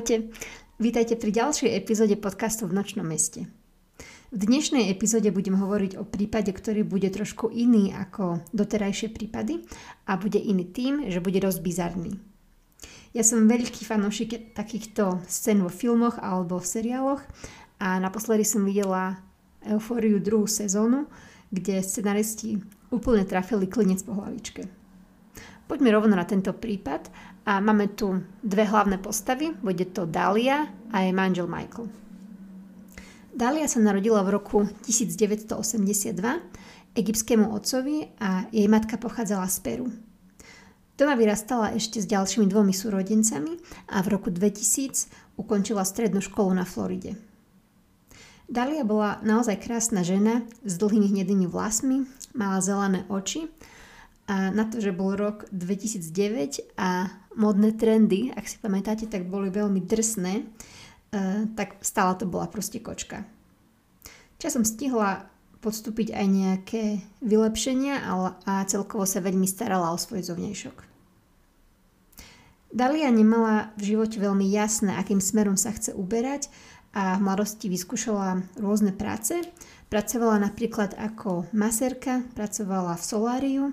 Ahojte, vítajte pri ďalšej epizóde podcastu v Nočnom meste. V dnešnej epizóde budem hovoriť o prípade, ktorý bude trošku iný ako doterajšie prípady a bude iný tým, že bude dosť bizarný. Ja som veľký fanúšik takýchto scén vo filmoch alebo v seriáloch a naposledy som videla Eufóriu druhú sezónu, kde scenaristi úplne trafili klinec po hlavičke. Poďme rovno na tento prípad a máme tu dve hlavné postavy, bude to Dalia a jej manžel Michael. Dalia sa narodila v roku 1982 egyptskému otcovi a jej matka pochádzala z Peru. Doma vyrastala ešte s ďalšími dvomi súrodencami a v roku 2000 ukončila strednú školu na Floride. Dalia bola naozaj krásna žena s dlhými hnedými vlasmi, mala zelené oči a na to, že bol rok 2009 a modné trendy, ak si pamätáte, tak boli veľmi drsné, uh, tak stále to bola proste kočka. Časom stihla podstúpiť aj nejaké vylepšenia a celkovo sa veľmi starala o svoj zovnejšok. Dalia nemala v živote veľmi jasné, akým smerom sa chce uberať a v mladosti vyskúšala rôzne práce. Pracovala napríklad ako maserka, pracovala v soláriu,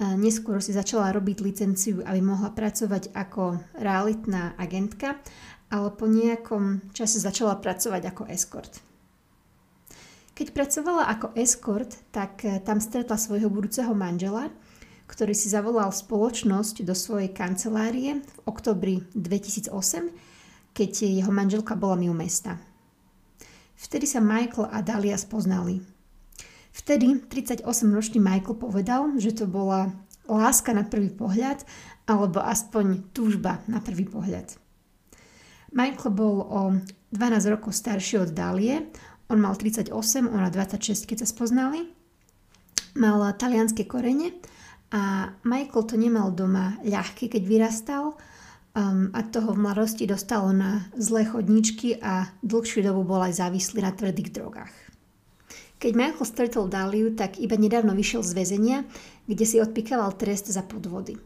Neskôr si začala robiť licenciu, aby mohla pracovať ako realitná agentka, ale po nejakom čase začala pracovať ako escort. Keď pracovala ako escort, tak eh, tam stretla svojho budúceho manžela, ktorý si zavolal spoločnosť do svojej kancelárie v oktobri 2008, keď jeho manželka bola mimo mesta. Vtedy sa Michael a Dalia spoznali. Vtedy 38-ročný Michael povedal, že to bola láska na prvý pohľad alebo aspoň túžba na prvý pohľad. Michael bol o 12 rokov starší od Dalie, on mal 38, ona 26, keď sa spoznali. Mal talianské korene a Michael to nemal doma ľahké, keď vyrastal um, a toho v mladosti dostalo na zlé chodničky a dlhšiu dobu bol aj závislý na tvrdých drogách. Keď Michael stretol Daliu, tak iba nedávno vyšiel z väzenia, kde si odpikával trest za podvody.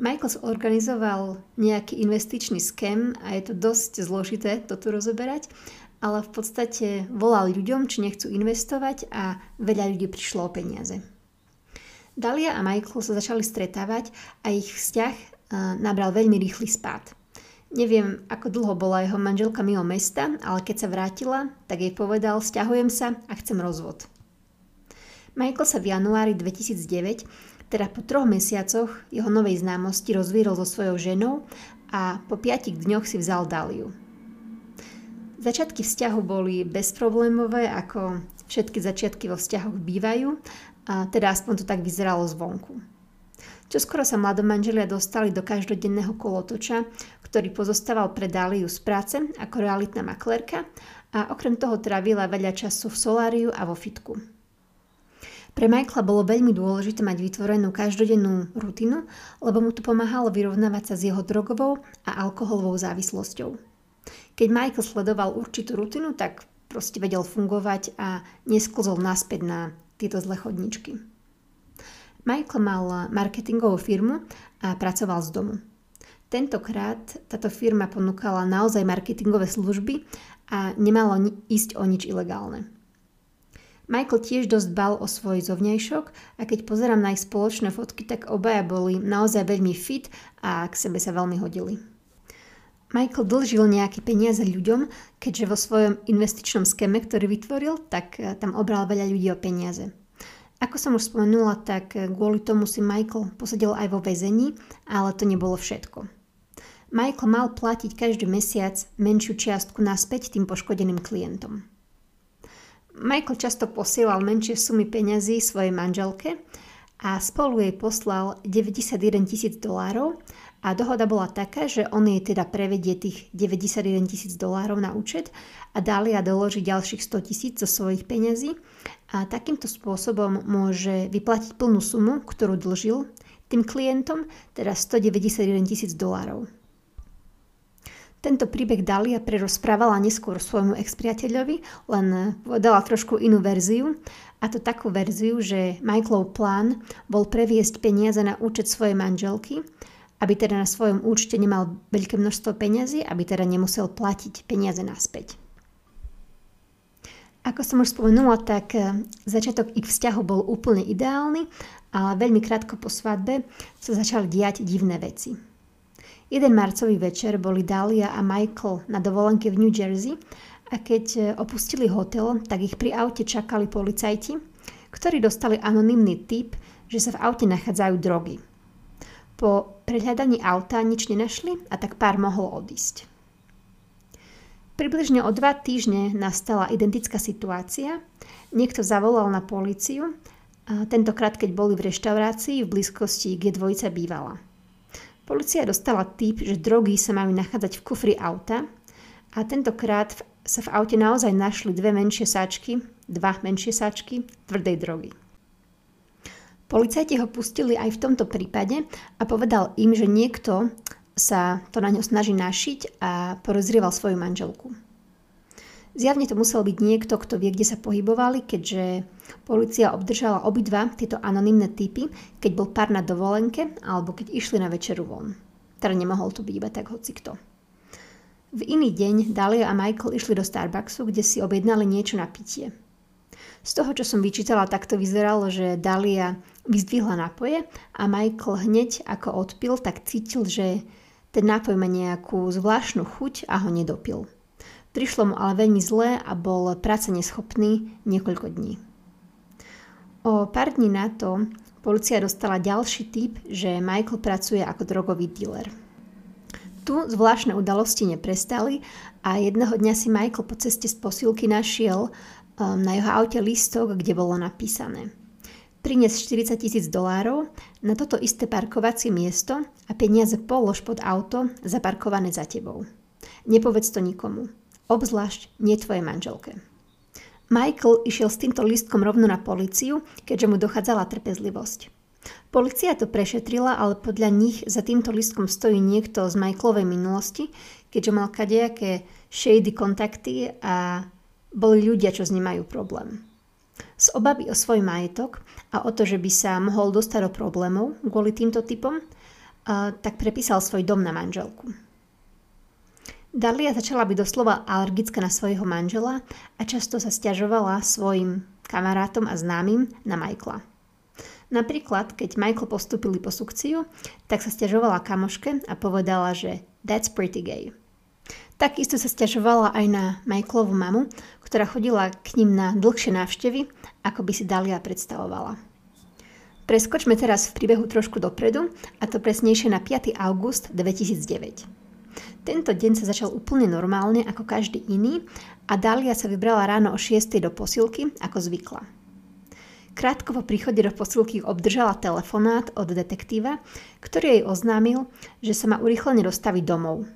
Michael zorganizoval nejaký investičný skem a je to dosť zložité to tu rozoberať, ale v podstate volal ľuďom, či nechcú investovať a veľa ľudí prišlo o peniaze. Dalia a Michael sa začali stretávať a ich vzťah nabral veľmi rýchly spád. Neviem, ako dlho bola jeho manželka mimo mesta, ale keď sa vrátila, tak jej povedal, stiahujem sa a chcem rozvod. Michael sa v januári 2009, teda po troch mesiacoch jeho novej známosti rozvírol so svojou ženou a po piatich dňoch si vzal Daliu. Začiatky vzťahu boli bezproblémové, ako všetky začiatky vo vzťahoch bývajú, a teda aspoň to tak vyzeralo zvonku. Čoskoro sa mladomanželia dostali do každodenného kolotoča, ktorý pozostával pre Dáliu z práce ako realitná maklerka a okrem toho trávila veľa času v soláriu a vo fitku. Pre Michaela bolo veľmi dôležité mať vytvorenú každodennú rutinu, lebo mu to pomáhalo vyrovnávať sa s jeho drogovou a alkoholovou závislosťou. Keď Michael sledoval určitú rutinu, tak proste vedel fungovať a nesklzol naspäť na tieto zlé chodničky. Michael mal marketingovú firmu a pracoval z domu. Tentokrát táto firma ponúkala naozaj marketingové služby a nemalo ísť o nič ilegálne. Michael tiež dosť bal o svoj zovňajšok a keď pozerám na ich spoločné fotky, tak obaja boli naozaj veľmi fit a k sebe sa veľmi hodili. Michael dlžil nejaké peniaze ľuďom, keďže vo svojom investičnom skeme, ktorý vytvoril, tak tam obral veľa ľudí o peniaze. Ako som už spomenula, tak kvôli tomu si Michael posadil aj vo väzení, ale to nebolo všetko. Michael mal platiť každý mesiac menšiu čiastku naspäť tým poškodeným klientom. Michael často posielal menšie sumy peňazí svojej manželke a spolu jej poslal 91 tisíc dolárov a dohoda bola taká, že on jej teda prevedie tých 91 tisíc dolárov na účet a Dalia doloží ďalších 100 tisíc zo svojich peňazí a takýmto spôsobom môže vyplatiť plnú sumu, ktorú dlžil tým klientom, teda 191 tisíc dolárov. Tento príbeh Dalia prerozprávala neskôr svojmu expriateľovi, len povedala trošku inú verziu, a to takú verziu, že Michaelov plán bol previesť peniaze na účet svojej manželky, aby teda na svojom účte nemal veľké množstvo peňazí, aby teda nemusel platiť peniaze naspäť. Ako som už spomenula, tak eh, začiatok ich vzťahu bol úplne ideálny, ale veľmi krátko po svadbe sa začali diať divné veci. Jeden marcový večer boli Dalia a Michael na dovolenke v New Jersey a keď eh, opustili hotel, tak ich pri aute čakali policajti, ktorí dostali anonymný tip, že sa v aute nachádzajú drogy. Po prehľadaní auta nič nenašli a tak pár mohol odísť. Približne o dva týždne nastala identická situácia. Niekto zavolal na políciu, tentokrát keď boli v reštaurácii v blízkosti, kde dvojica bývala. Polícia dostala tip, že drogy sa majú nachádzať v kufri auta a tentokrát sa v aute naozaj našli dve menšie sáčky, dva menšie sáčky tvrdej drogy. Policajti ho pustili aj v tomto prípade a povedal im, že niekto sa to na ňo snaží našiť a porozrieval svoju manželku. Zjavne to musel byť niekto, kto vie, kde sa pohybovali, keďže policia obdržala obidva tieto anonymné typy, keď bol pár na dovolenke alebo keď išli na večeru von. Teda nemohol to byť iba tak hocikto. V iný deň Dalia a Michael išli do Starbucksu, kde si objednali niečo na pitie. Z toho, čo som vyčítala, tak to vyzeralo, že Dalia vyzdvihla nápoje a Michael hneď ako odpil, tak cítil, že ten nápoj má nejakú zvláštnu chuť a ho nedopil. Prišlo mu ale veľmi zlé a bol práce neschopný niekoľko dní. O pár dní na to policia dostala ďalší typ, že Michael pracuje ako drogový dealer. Tu zvláštne udalosti neprestali a jedného dňa si Michael po ceste z posilky našiel Um, na jeho aute listok, kde bolo napísané Prines 40 tisíc dolárov na toto isté parkovacie miesto a peniaze polož pod auto zaparkované za tebou. Nepovedz to nikomu, obzvlášť nie tvojej manželke. Michael išiel s týmto listkom rovno na policiu, keďže mu dochádzala trpezlivosť. Polícia to prešetrila, ale podľa nich za týmto listkom stojí niekto z Michaelovej minulosti, keďže mal kadejaké shady kontakty a boli ľudia, čo s ním majú problém. Z obavy o svoj majetok a o to, že by sa mohol dostať do problémov kvôli týmto typom, tak prepísal svoj dom na manželku. Dalia začala byť doslova alergická na svojho manžela a často sa stiažovala svojim kamarátom a známym na Michaela. Napríklad, keď Michael postúpili po sukciu, tak sa stiažovala kamoške a povedala, že that's pretty gay. Takisto sa stiažovala aj na Michaelovú mamu, ktorá chodila k ním na dlhšie návštevy, ako by si Dalia predstavovala. Preskočme teraz v príbehu trošku dopredu, a to presnejšie na 5. august 2009. Tento deň sa začal úplne normálne ako každý iný a Dalia sa vybrala ráno o 6. do posilky, ako zvykla. Krátko po príchode do posilky obdržala telefonát od detektíva, ktorý jej oznámil, že sa má urýchlene dostaviť domov,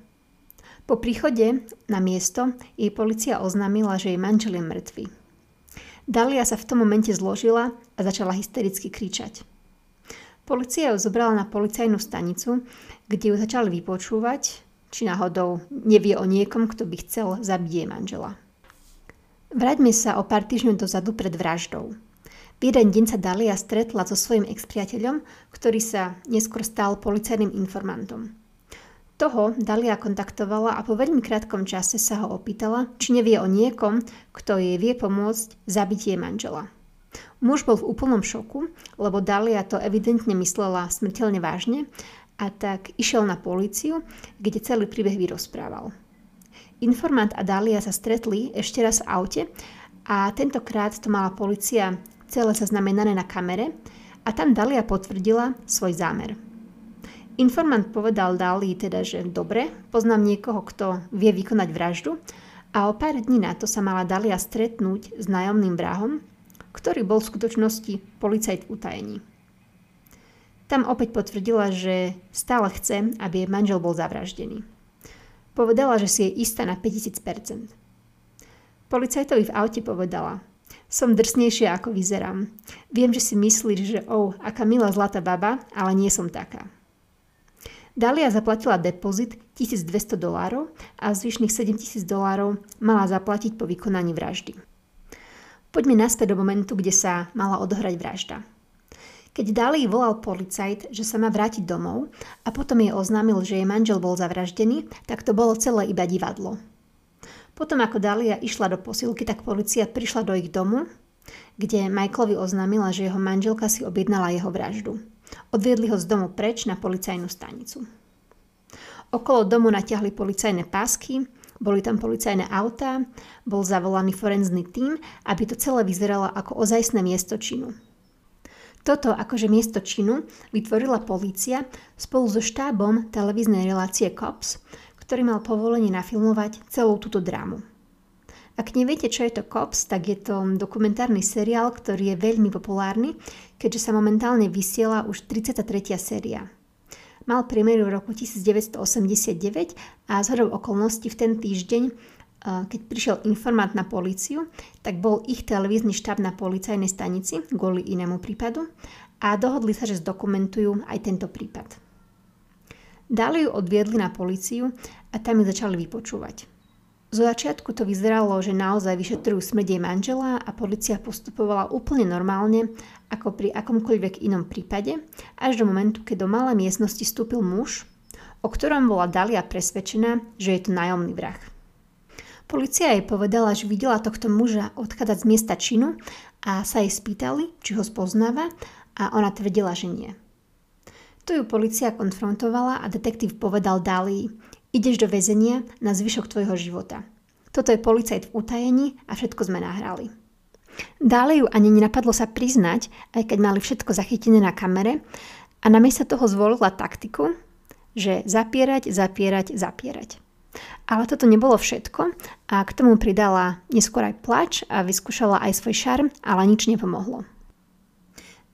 po príchode na miesto jej policia oznámila, že jej manžel je mŕtvy. Dalia sa v tom momente zložila a začala hystericky kričať. Polícia ju zobrala na policajnú stanicu, kde ju začali vypočúvať, či náhodou nevie o niekom, kto by chcel zabiť jej manžela. Vráťme sa o pár týždňov dozadu pred vraždou. V jeden deň sa Dalia stretla so svojím expriateľom, ktorý sa neskôr stal policajným informantom. Toho Dalia kontaktovala a po veľmi krátkom čase sa ho opýtala, či nevie o niekom, kto jej vie pomôcť zabiť jej manžela. Muž bol v úplnom šoku, lebo Dalia to evidentne myslela smrteľne vážne a tak išiel na políciu, kde celý príbeh vyrozprával. Informant a Dalia sa stretli ešte raz v aute a tentokrát to mala policia celé zaznamenané na kamere a tam Dalia potvrdila svoj zámer – Informant povedal Dali teda, že dobre, poznám niekoho, kto vie vykonať vraždu a o pár dní na to sa mala Dalia stretnúť s nájomným vrahom, ktorý bol v skutočnosti policajt utajení. Tam opäť potvrdila, že stále chce, aby jej manžel bol zavraždený. Povedala, že si je istá na 5000%. Policajtovi v aute povedala, som drsnejšia ako vyzerám. Viem, že si myslíš, že oh, aká milá zlatá baba, ale nie som taká. Dalia zaplatila depozit 1200 dolárov a zvyšných 7000 dolárov mala zaplatiť po vykonaní vraždy. Poďme naspäť do momentu, kde sa mala odohrať vražda. Keď Dali volal policajt, že sa má vrátiť domov a potom jej oznámil, že jej manžel bol zavraždený, tak to bolo celé iba divadlo. Potom ako Dalia išla do posilky, tak policia prišla do ich domu, kde Michaelovi oznámila, že jeho manželka si objednala jeho vraždu. Odviedli ho z domu preč na policajnú stanicu. Okolo domu natiahli policajné pásky, boli tam policajné autá, bol zavolaný forenzný tím, aby to celé vyzeralo ako ozajstné miesto činu. Toto akože miesto činu vytvorila polícia spolu so štábom televíznej relácie Cops, ktorý mal povolenie nafilmovať celú túto drámu. Ak neviete, čo je to Cops, tak je to dokumentárny seriál, ktorý je veľmi populárny, keďže sa momentálne vysiela už 33. séria. Mal premiéru v roku 1989 a zhodou okolností v ten týždeň keď prišiel informant na políciu, tak bol ich televízny štáb na policajnej stanici kvôli inému prípadu a dohodli sa, že zdokumentujú aj tento prípad. Dali ju odviedli na políciu a tam ju začali vypočúvať. Zo začiatku to vyzeralo, že naozaj vyšetrujú smrť jej manžela a policia postupovala úplne normálne, ako pri akomkoľvek inom prípade, až do momentu, keď do malej miestnosti vstúpil muž, o ktorom bola Dalia presvedčená, že je to nájomný vrah. Polícia jej povedala, že videla tohto muža odchádzať z miesta činu a sa jej spýtali, či ho spoznáva a ona tvrdila, že nie. Tu ju policia konfrontovala a detektív povedal Dali, ideš do väzenia na zvyšok tvojho života. Toto je policajt v utajení a všetko sme nahrali. Dále ju ani nenapadlo sa priznať, aj keď mali všetko zachytené na kamere a namiesto toho zvolila taktiku, že zapierať, zapierať, zapierať. Ale toto nebolo všetko a k tomu pridala neskôr aj plač a vyskúšala aj svoj šarm, ale nič nepomohlo.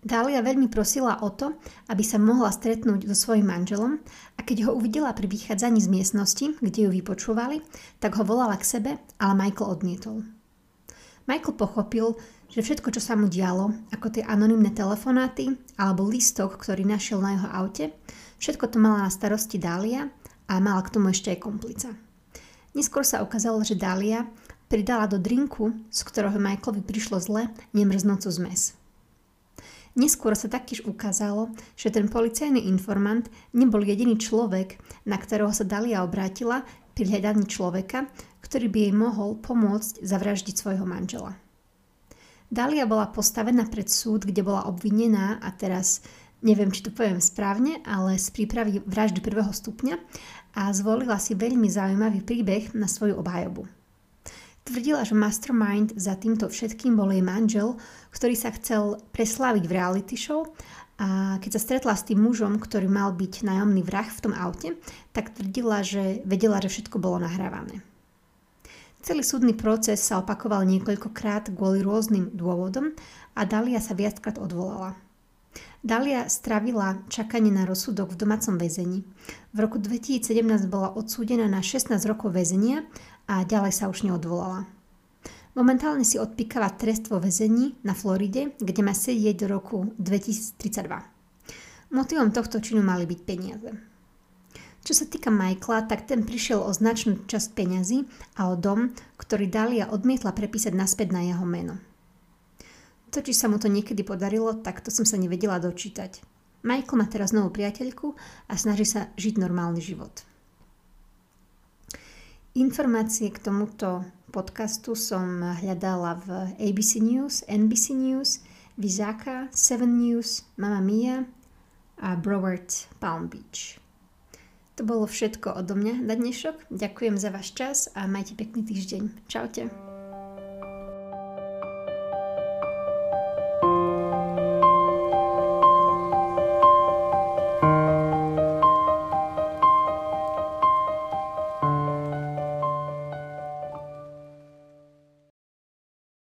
Dália veľmi prosila o to, aby sa mohla stretnúť so svojím manželom a keď ho uvidela pri vychádzaní z miestnosti, kde ju vypočúvali, tak ho volala k sebe, ale Michael odmietol. Michael pochopil, že všetko, čo sa mu dialo, ako tie anonymné telefonáty alebo listok, ktorý našiel na jeho aute, všetko to mala na starosti Dália a mala k tomu ešte aj komplica. Neskôr sa ukázalo, že Dalia pridala do drinku, z ktorého Michaelovi prišlo zle, nemrznúcu zmes. Neskôr sa taktiež ukázalo, že ten policajný informant nebol jediný človek, na ktorého sa Dalia obrátila pri hľadaní človeka, ktorý by jej mohol pomôcť zavraždiť svojho manžela. Dalia bola postavená pred súd, kde bola obvinená a teraz neviem, či to poviem správne, ale z prípravy vraždy prvého stupňa a zvolila si veľmi zaujímavý príbeh na svoju obhajobu. Tvrdila, že mastermind za týmto všetkým bol jej manžel, ktorý sa chcel presláviť v reality show a keď sa stretla s tým mužom, ktorý mal byť nájomný vrah v tom aute, tak tvrdila, že vedela, že všetko bolo nahrávané. Celý súdny proces sa opakoval niekoľkokrát kvôli rôznym dôvodom a Dalia sa viackrát odvolala. Dalia stravila čakanie na rozsudok v domácom väzení. V roku 2017 bola odsúdená na 16 rokov väzenia a ďalej sa už neodvolala. Momentálne si odpíkala trest vo väzení na Floride, kde má sedieť do roku 2032. Motivom tohto činu mali byť peniaze. Čo sa týka Michaela, tak ten prišiel o značnú časť peňazí a o dom, ktorý Dalia odmietla prepísať naspäť na jeho meno. To, či sa mu to niekedy podarilo, tak to som sa nevedela dočítať. Michael má teraz novú priateľku a snaží sa žiť normálny život. Informácie k tomuto podcastu som hľadala v ABC News, NBC News, Vizaka, 7 News, Mama Mia a Broward Palm Beach. To bolo všetko odo mňa na dnešok. Ďakujem za váš čas a majte pekný týždeň. Čaute.